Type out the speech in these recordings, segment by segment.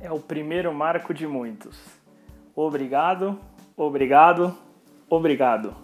é o primeiro marco de muitos. Obrigado, obrigado, obrigado.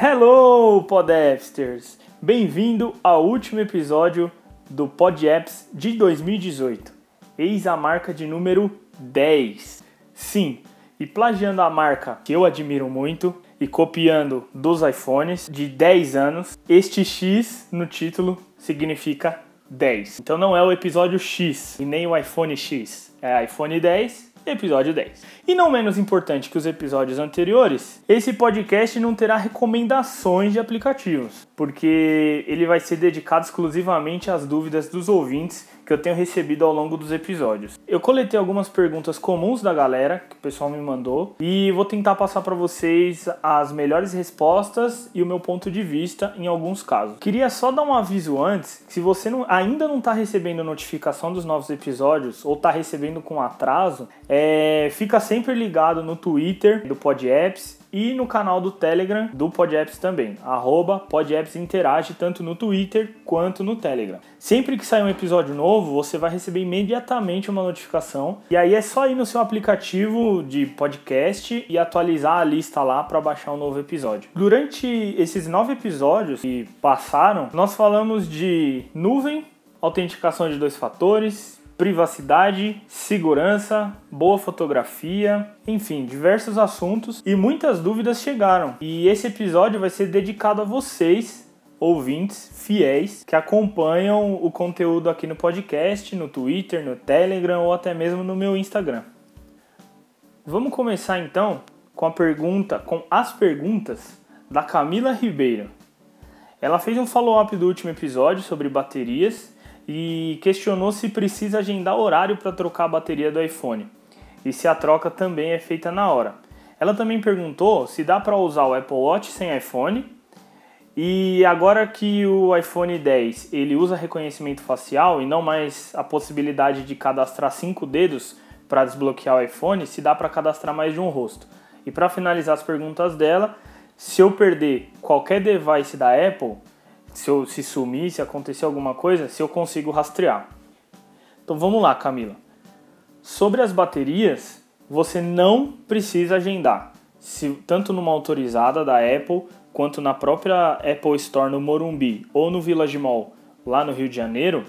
Hello, Podapsters! Bem-vindo ao último episódio do Pod Apps de 2018. Eis a marca de número 10. Sim, e plagiando a marca que eu admiro muito e copiando dos iPhones de 10 anos, este X no título significa 10. Então não é o episódio X e nem o iPhone X, é iPhone 10 episódio 10. E não menos importante que os episódios anteriores, esse podcast não terá recomendações de aplicativos, porque ele vai ser dedicado exclusivamente às dúvidas dos ouvintes que eu tenho recebido ao longo dos episódios. Eu coletei algumas perguntas comuns da galera que o pessoal me mandou e vou tentar passar para vocês as melhores respostas e o meu ponto de vista em alguns casos. Queria só dar um aviso antes, se você não, ainda não está recebendo notificação dos novos episódios ou está recebendo com atraso, é, fica sempre ligado no Twitter do PodApps e no canal do Telegram do PodApps também, arroba PodApps interage tanto no Twitter quanto no Telegram. Sempre que sair um episódio novo, você vai receber imediatamente uma notificação e aí é só ir no seu aplicativo de podcast e atualizar a lista lá para baixar um novo episódio. Durante esses nove episódios que passaram, nós falamos de nuvem, autenticação de dois fatores, privacidade, segurança, boa fotografia, enfim, diversos assuntos e muitas dúvidas chegaram. E esse episódio vai ser dedicado a vocês, ouvintes fiéis que acompanham o conteúdo aqui no podcast, no Twitter, no Telegram ou até mesmo no meu Instagram. Vamos começar então com a pergunta, com as perguntas da Camila Ribeiro. Ela fez um follow-up do último episódio sobre baterias e questionou se precisa agendar horário para trocar a bateria do iPhone e se a troca também é feita na hora. Ela também perguntou se dá para usar o Apple Watch sem iPhone e agora que o iPhone 10 ele usa reconhecimento facial e não mais a possibilidade de cadastrar cinco dedos para desbloquear o iPhone, se dá para cadastrar mais de um rosto. E para finalizar as perguntas dela, se eu perder qualquer device da Apple, se eu se sumir, se acontecer alguma coisa, se eu consigo rastrear. Então vamos lá, Camila. Sobre as baterias, você não precisa agendar. Se, tanto numa autorizada da Apple, quanto na própria Apple Store no Morumbi ou no Village Mall, lá no Rio de Janeiro,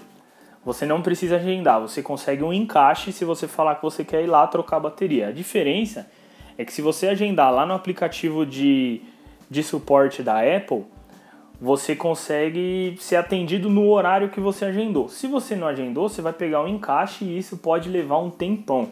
você não precisa agendar. Você consegue um encaixe se você falar que você quer ir lá trocar a bateria. A diferença é que se você agendar lá no aplicativo de, de suporte da Apple, você consegue ser atendido no horário que você agendou. Se você não agendou, você vai pegar um encaixe e isso pode levar um tempão.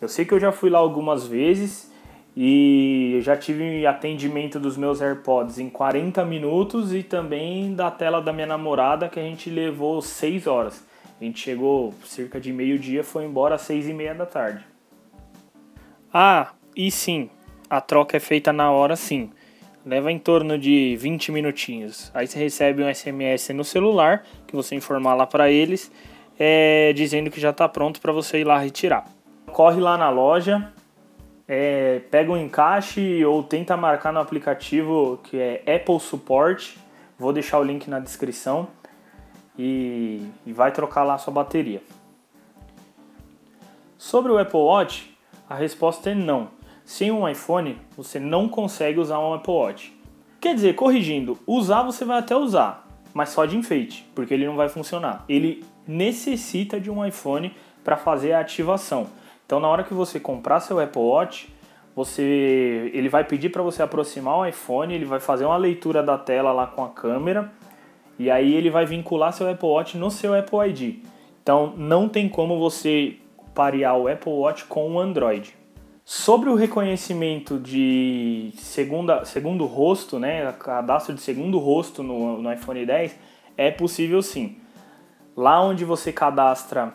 Eu sei que eu já fui lá algumas vezes e já tive atendimento dos meus AirPods em 40 minutos e também da tela da minha namorada que a gente levou 6 horas. A gente chegou cerca de meio-dia, foi embora às 6 e meia da tarde. Ah, e sim, a troca é feita na hora sim. Leva em torno de 20 minutinhos. Aí você recebe um SMS no celular que você informar lá para eles, é, dizendo que já está pronto para você ir lá retirar. Corre lá na loja, é, pega um encaixe ou tenta marcar no aplicativo que é Apple Support. Vou deixar o link na descrição e, e vai trocar lá sua bateria. Sobre o Apple Watch, a resposta é não sem um iPhone, você não consegue usar um Apple Watch. Quer dizer, corrigindo, usar você vai até usar, mas só de enfeite, porque ele não vai funcionar. Ele necessita de um iPhone para fazer a ativação. Então, na hora que você comprar seu Apple Watch, você, ele vai pedir para você aproximar o iPhone, ele vai fazer uma leitura da tela lá com a câmera e aí ele vai vincular seu Apple Watch no seu Apple ID. Então, não tem como você parear o Apple Watch com o Android. Sobre o reconhecimento de segunda, segundo rosto, né, cadastro de segundo rosto no, no iPhone 10, é possível sim. Lá onde você cadastra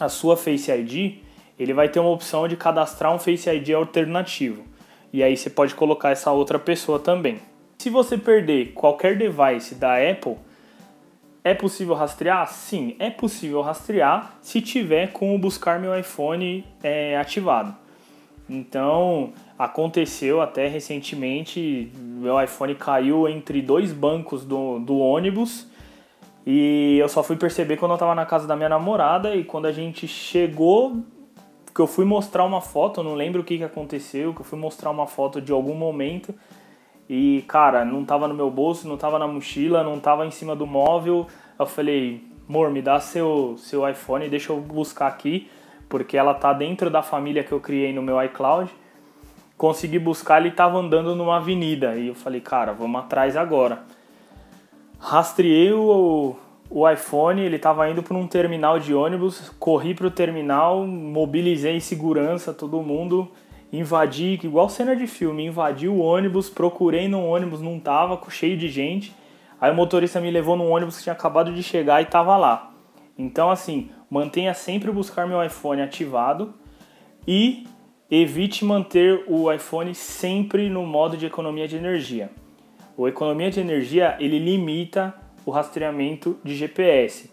a sua Face ID, ele vai ter uma opção de cadastrar um Face ID alternativo. E aí você pode colocar essa outra pessoa também. Se você perder qualquer device da Apple, é possível rastrear? Sim, é possível rastrear se tiver com o Buscar Meu iPhone é, ativado. Então, aconteceu até recentemente, meu iPhone caiu entre dois bancos do, do ônibus E eu só fui perceber quando eu tava na casa da minha namorada e quando a gente chegou, que eu fui mostrar uma foto, não lembro o que, que aconteceu, que eu fui mostrar uma foto de algum momento e, cara, não tava no meu bolso, não tava na mochila, não tava em cima do móvel. Eu falei, amor, me dá seu, seu iPhone, deixa eu buscar aqui, porque ela tá dentro da família que eu criei no meu iCloud. Consegui buscar, ele tava andando numa avenida e eu falei, cara, vamos atrás agora. Rastreei o, o iPhone, ele estava indo para um terminal de ônibus, corri para o terminal, mobilizei segurança, todo mundo, invadi, igual cena de filme, invadi o ônibus, procurei no ônibus, não tava, cheio de gente. Aí o motorista me levou num ônibus que tinha acabado de chegar e tava lá. Então assim, mantenha sempre buscar meu iPhone ativado e evite manter o iPhone sempre no modo de economia de energia. O economia de energia ele limita o rastreamento de GPS.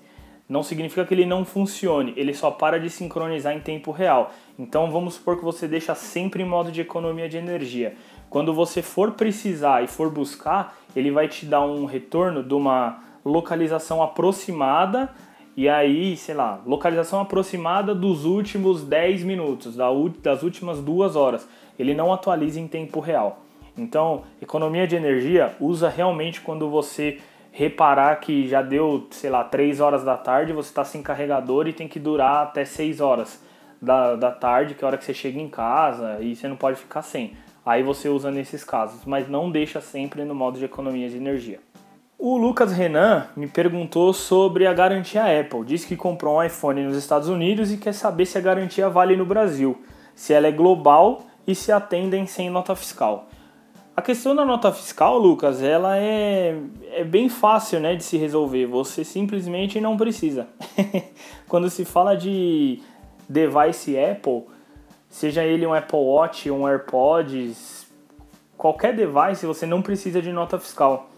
Não significa que ele não funcione, ele só para de sincronizar em tempo real. Então vamos supor que você deixa sempre em modo de economia de energia. Quando você for precisar e for buscar, ele vai te dar um retorno de uma localização aproximada e aí, sei lá, localização aproximada dos últimos 10 minutos, das últimas duas horas. Ele não atualiza em tempo real. Então, economia de energia usa realmente quando você reparar que já deu, sei lá, 3 horas da tarde, você está sem carregador e tem que durar até 6 horas da, da tarde, que é a hora que você chega em casa e você não pode ficar sem. Aí você usa nesses casos, mas não deixa sempre no modo de economia de energia. O Lucas Renan me perguntou sobre a garantia Apple. Diz que comprou um iPhone nos Estados Unidos e quer saber se a garantia vale no Brasil, se ela é global e se atendem sem nota fiscal. A questão da nota fiscal, Lucas, ela é, é bem fácil né, de se resolver. Você simplesmente não precisa. Quando se fala de device Apple, seja ele um Apple Watch, um AirPods, qualquer device, você não precisa de nota fiscal.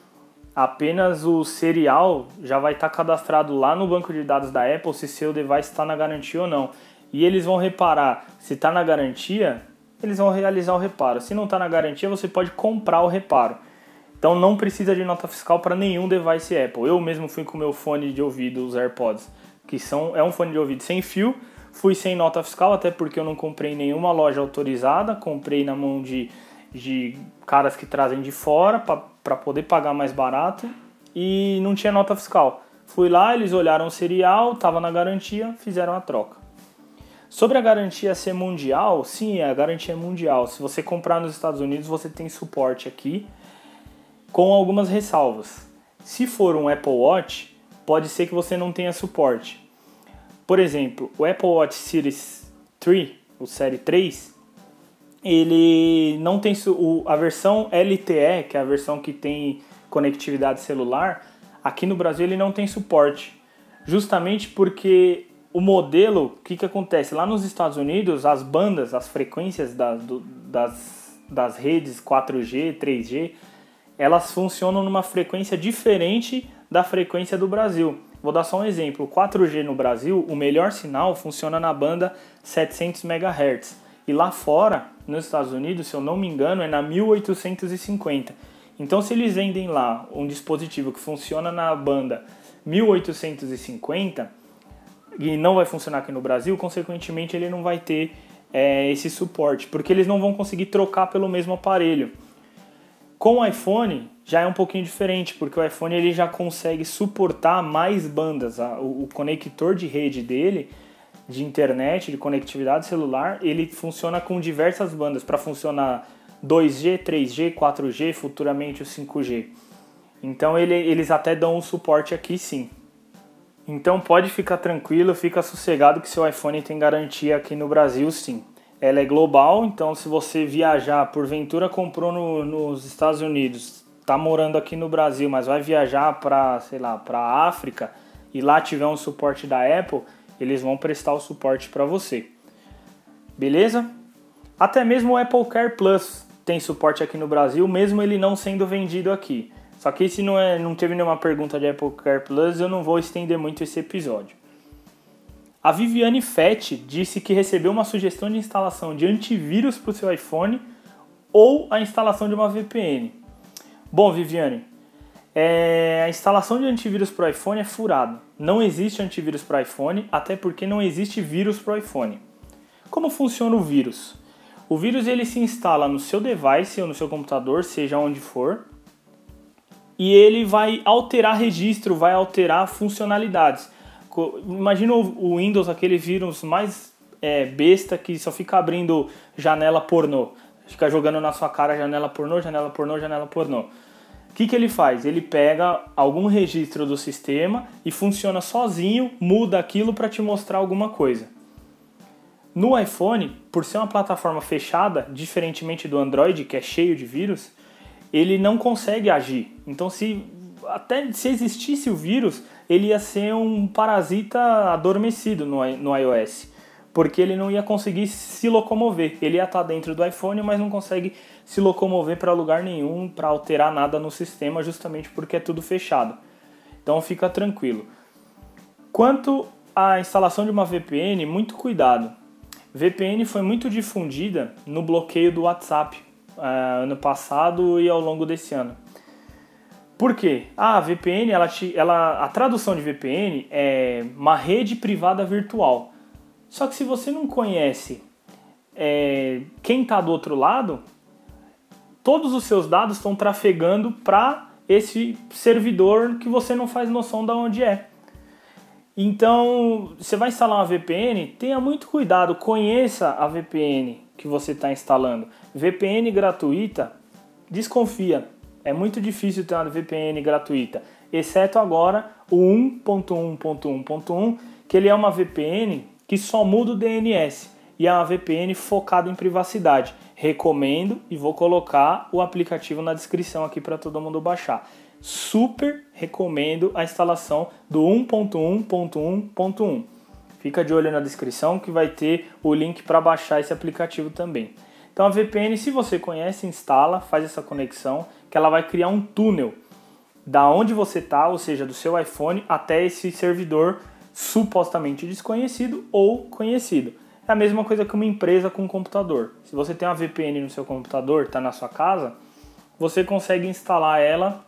Apenas o serial já vai estar cadastrado lá no banco de dados da Apple se seu device está na garantia ou não. E eles vão reparar se está na garantia, eles vão realizar o reparo. Se não está na garantia, você pode comprar o reparo. Então não precisa de nota fiscal para nenhum device Apple. Eu mesmo fui com meu fone de ouvido, os AirPods, que são é um fone de ouvido sem fio. Fui sem nota fiscal, até porque eu não comprei em nenhuma loja autorizada, comprei na mão de, de caras que trazem de fora para poder pagar mais barato e não tinha nota fiscal. Fui lá, eles olharam o serial, estava na garantia, fizeram a troca. Sobre a garantia ser mundial, sim, a garantia é mundial. Se você comprar nos Estados Unidos, você tem suporte aqui, com algumas ressalvas. Se for um Apple Watch, pode ser que você não tenha suporte. Por exemplo, o Apple Watch Series 3, o Série 3, ele não tem a versão LTE, que é a versão que tem conectividade celular, aqui no Brasil ele não tem suporte. Justamente porque o modelo, o que, que acontece? Lá nos Estados Unidos, as bandas, as frequências da, do, das, das redes 4G, 3G, elas funcionam numa frequência diferente da frequência do Brasil. Vou dar só um exemplo. O 4G no Brasil, o melhor sinal funciona na banda 700 MHz. E lá fora, nos Estados Unidos, se eu não me engano, é na 1850. Então, se eles vendem lá um dispositivo que funciona na banda 1850, e não vai funcionar aqui no Brasil, consequentemente ele não vai ter é, esse suporte, porque eles não vão conseguir trocar pelo mesmo aparelho. Com o iPhone já é um pouquinho diferente, porque o iPhone ele já consegue suportar mais bandas. O, o conector de rede dele, de internet, de conectividade celular, ele funciona com diversas bandas para funcionar 2G, 3G, 4G, futuramente o 5G. Então ele, eles até dão um suporte aqui sim. Então pode ficar tranquilo, fica sossegado que seu iPhone tem garantia aqui no Brasil sim. Ela é global, então se você viajar, porventura comprou no, nos Estados Unidos, tá morando aqui no Brasil, mas vai viajar para, sei lá, para África e lá tiver um suporte da Apple, eles vão prestar o suporte para você. Beleza? Até mesmo o Apple Care Plus tem suporte aqui no Brasil, mesmo ele não sendo vendido aqui. Só que se não, é, não teve nenhuma pergunta de Apple Care Plus, eu não vou estender muito esse episódio. A Viviane Fett disse que recebeu uma sugestão de instalação de antivírus para o seu iPhone ou a instalação de uma VPN. Bom, Viviane, É, a instalação de antivírus para o iPhone é furado. Não existe antivírus para iPhone, até porque não existe vírus para iPhone. Como funciona o vírus? O vírus ele se instala no seu device ou no seu computador, seja onde for, e ele vai alterar registro, vai alterar funcionalidades. Imagina o Windows, aquele vírus mais é, besta que só fica abrindo janela pornô. Fica jogando na sua cara janela pornô, janela pornô, janela pornô. O que, que ele faz? Ele pega algum registro do sistema e funciona sozinho, muda aquilo para te mostrar alguma coisa. No iPhone, por ser uma plataforma fechada, diferentemente do Android, que é cheio de vírus, ele não consegue agir. Então, se até se existisse o vírus, ele ia ser um parasita adormecido no, no iOS, porque ele não ia conseguir se locomover. Ele ia estar dentro do iPhone, mas não consegue se locomover para lugar nenhum, para alterar nada no sistema, justamente porque é tudo fechado. Então fica tranquilo. Quanto à instalação de uma VPN, muito cuidado. VPN foi muito difundida no bloqueio do WhatsApp uh, ano passado e ao longo desse ano. Por quê? Ah, a VPN, ela, ela, a tradução de VPN é uma rede privada virtual. Só que se você não conhece é, quem está do outro lado, todos os seus dados estão trafegando para esse servidor que você não faz noção de onde é. Então, você vai instalar uma VPN, tenha muito cuidado, conheça a VPN que você está instalando. VPN gratuita, desconfia. É muito difícil ter uma VPN gratuita, exceto agora o 1.1.1.1, que ele é uma VPN que só muda o DNS e é uma VPN focada em privacidade. Recomendo e vou colocar o aplicativo na descrição aqui para todo mundo baixar super recomendo a instalação do 1.1.1.1. Fica de olho na descrição que vai ter o link para baixar esse aplicativo também. Então a VPN, se você conhece, instala, faz essa conexão, que ela vai criar um túnel da onde você está, ou seja, do seu iPhone até esse servidor supostamente desconhecido ou conhecido. É a mesma coisa que uma empresa com um computador. Se você tem uma VPN no seu computador, está na sua casa, você consegue instalar ela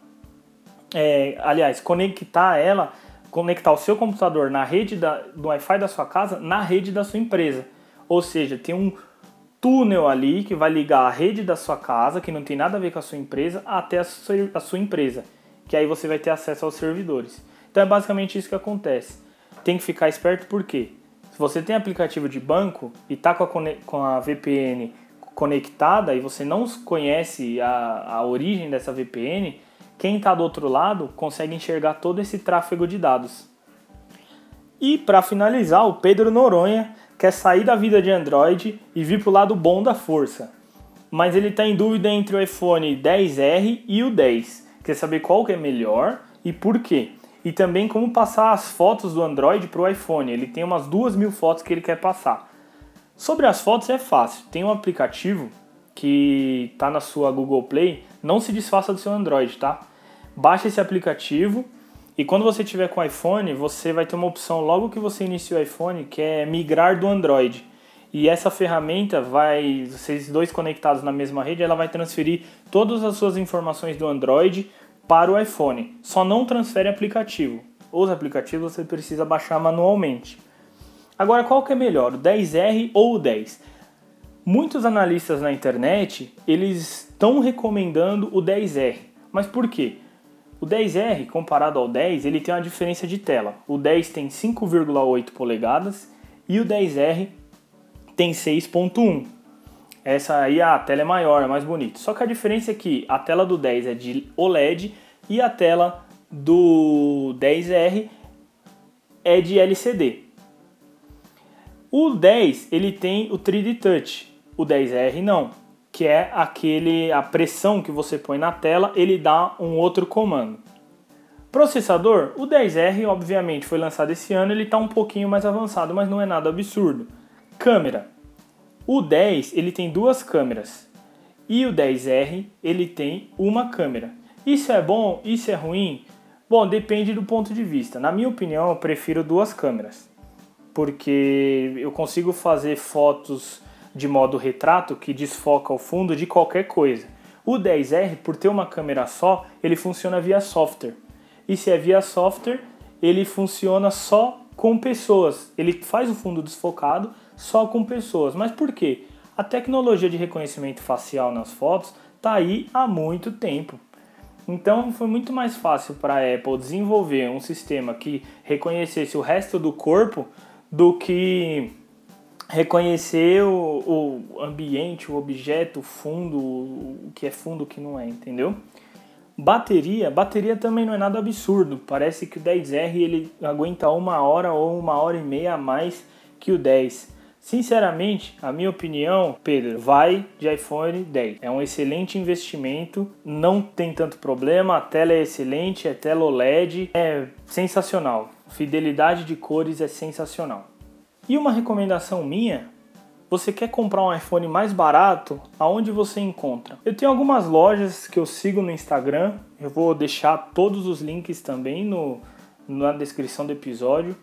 é, aliás, conectar ela, conectar o seu computador na rede da, do Wi-Fi da sua casa na rede da sua empresa. Ou seja, tem um túnel ali que vai ligar a rede da sua casa, que não tem nada a ver com a sua empresa, até a sua, a sua empresa. Que aí você vai ter acesso aos servidores. Então é basicamente isso que acontece. Tem que ficar esperto porque se você tem aplicativo de banco e está com a, com a VPN conectada e você não conhece a, a origem dessa VPN, quem está do outro lado consegue enxergar todo esse tráfego de dados. E para finalizar, o Pedro Noronha quer sair da vida de Android e vir para o lado bom da força. Mas ele está em dúvida entre o iPhone 10R e o 10. Quer saber qual que é melhor e por quê. E também como passar as fotos do Android para o iPhone. Ele tem umas duas mil fotos que ele quer passar. Sobre as fotos é fácil. Tem um aplicativo que está na sua Google Play não se desfaça do seu Android, tá? Baixe esse aplicativo e quando você tiver com o iPhone, você vai ter uma opção logo que você inicia o iPhone, que é migrar do Android. E essa ferramenta vai, vocês dois conectados na mesma rede, ela vai transferir todas as suas informações do Android para o iPhone. Só não transfere aplicativo. Os aplicativos você precisa baixar manualmente. Agora, qual que é melhor, o 10R ou o 10? Muitos analistas na internet, eles estão recomendando o 10R. Mas por quê? O 10R, comparado ao 10, ele tem uma diferença de tela. O 10 tem 5,8 polegadas e o 10R tem 6.1. Essa aí a tela é maior, é mais bonita. Só que a diferença é que a tela do 10 é de OLED e a tela do 10R é de LCD. O 10 ele tem o 3D Touch, o 10R não, que é aquele a pressão que você põe na tela, ele dá um outro comando. Processador, o 10R obviamente foi lançado esse ano, ele está um pouquinho mais avançado, mas não é nada absurdo. Câmera, o 10 ele tem duas câmeras e o 10R ele tem uma câmera. Isso é bom? Isso é ruim? Bom, depende do ponto de vista. Na minha opinião, eu prefiro duas câmeras, porque eu consigo fazer fotos de modo retrato que desfoca o fundo de qualquer coisa. O 10R, por ter uma câmera só, ele funciona via software. E se é via software, ele funciona só com pessoas. Ele faz o fundo desfocado só com pessoas. Mas por quê? A tecnologia de reconhecimento facial nas fotos está aí há muito tempo. Então foi muito mais fácil para a Apple desenvolver um sistema que reconhecesse o resto do corpo do que reconhecer o, o ambiente, o objeto, o fundo, o que é fundo, o que não é, entendeu? Bateria, bateria também não é nada absurdo. Parece que o 10R ele aguenta uma hora ou uma hora e meia a mais que o 10. Sinceramente, a minha opinião, Pedro, vai de iPhone 10. É um excelente investimento, não tem tanto problema, a tela é excelente, é tela OLED, é sensacional. Fidelidade de cores é sensacional. E uma recomendação minha, você quer comprar um iPhone mais barato? Aonde você encontra? Eu tenho algumas lojas que eu sigo no Instagram, eu vou deixar todos os links também no, na descrição do episódio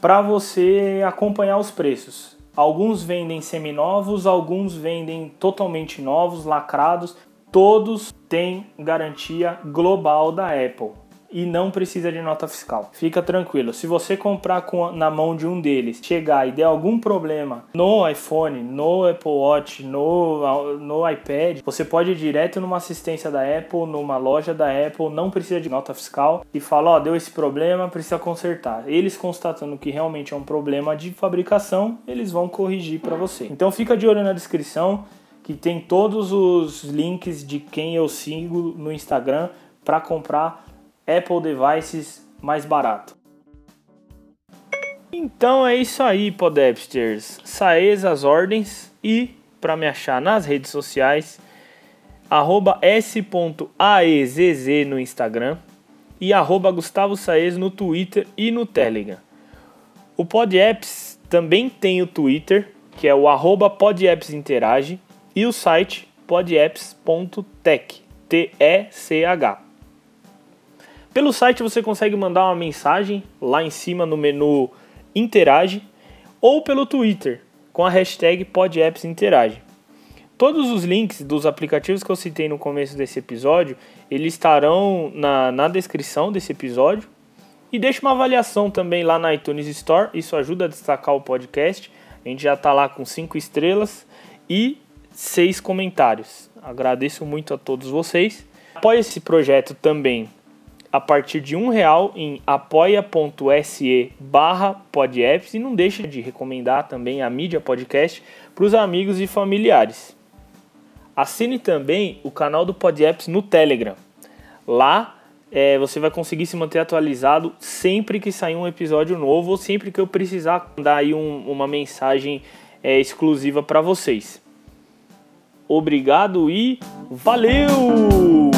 para você acompanhar os preços. Alguns vendem seminovos, alguns vendem totalmente novos, lacrados. Todos têm garantia global da Apple e não precisa de nota fiscal. Fica tranquilo, se você comprar com, na mão de um deles, chegar e der algum problema no iPhone, no Apple Watch, no, no iPad, você pode ir direto numa assistência da Apple, numa loja da Apple, não precisa de nota fiscal e fala: Ó, oh, deu esse problema, precisa consertar. Eles constatando que realmente é um problema de fabricação, eles vão corrigir para você. Então fica de olho na descrição que tem todos os links de quem eu sigo no Instagram para comprar Apple Devices mais barato. Então é isso aí, Podepsters. Saez as ordens e para me achar nas redes sociais, arroba s.aezz no Instagram e arroba Gustavo Saez no Twitter e no Telegram. O PodApps também tem o Twitter, que é o arroba PodAppsInterage, e o site podapps.tech, T-E-C-H. Pelo site você consegue mandar uma mensagem lá em cima no menu Interage ou pelo Twitter com a hashtag PodAppsInterage. Todos os links dos aplicativos que eu citei no começo desse episódio, eles estarão na, na descrição desse episódio. E deixe uma avaliação também lá na iTunes Store, isso ajuda a destacar o podcast. A gente já está lá com 5 estrelas e 6 comentários. Agradeço muito a todos vocês. Apoie esse projeto também a partir de um real em apoia.se barra e não deixe de recomendar também a mídia podcast para os amigos e familiares. Assine também o canal do Podapps no Telegram. Lá é, você vai conseguir se manter atualizado sempre que sair um episódio novo ou sempre que eu precisar dar aí um, uma mensagem é, exclusiva para vocês. Obrigado e valeu!